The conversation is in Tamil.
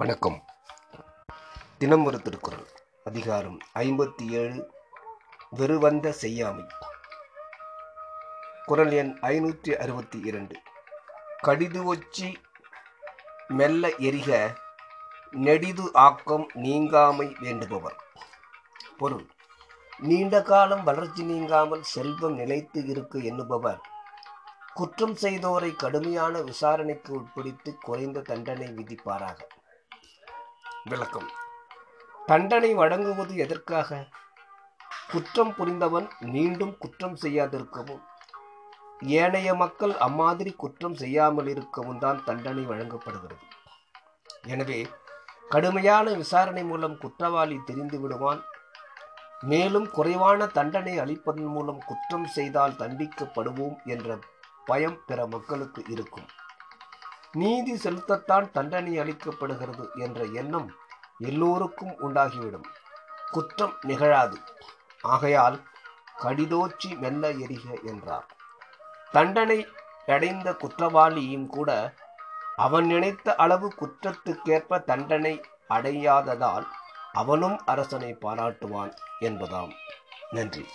வணக்கம். தினம் ஒரு திருக்குறள் அதிகாரம் ஐம்பத்தி ஏழு வெறுவந்த செய்யாமை. குரல் எண் ஐநூற்றி அறுபத்தி இரண்டு. கடிது ஒச்சி மெல்ல எரிக நெடிது ஆக்கம் நீங்காமை வேண்டுபவர். பொருள் நீண்ட காலம் வளர்ச்சி நீங்காமல் செல்வம் நிலைத்து இருக்க எண்ணுபவர். குற்றம் செய்தோரை கடுமையான விசாரணைக்கு உட்படுத்தி குறைந்த தண்டனை விதிப்பாராக. விளக்கம். தண்டனை வழங்குவது எதற்காக? குற்றம் புரிந்தவன் மீண்டும் குற்றம் செய்யாதிருக்கவும். ஏனைய மக்கள் அம்மாதிரி குற்றம் செய்யாமல் இருக்கவும் தான் தண்டனை வழங்கப்படுகிறது. எனவே கடுமையான விசாரணை மூலம் குற்றவாளி தெரிந்து விடுவான். மேலும் குறைவான தண்டனை அளிப்பதன் மூலம் குற்றம் செய்தால் தண்டிக்கப்படுவோம் என்ற பயம் பிற மக்களுக்கு இருக்கும். நீதி செலுத்தத்தான் தண்டனை அளிக்கப்படுகிறது என்ற எண்ணம் எல்லோருக்கும் உண்டாகிவிடும். குற்றம் நிகழாது. ஆகையால் கடிதோச்சி மெல்ல எரிக என்றார். தண்டனை அடைந்த குற்றவாளியும் கூட அவன் நினைத்த அளவு குற்றத்துக்கேற்ப தண்டனை அடையாததால் அவனும் அரசனை பாராட்டுவான் என்பதாம். நன்றி.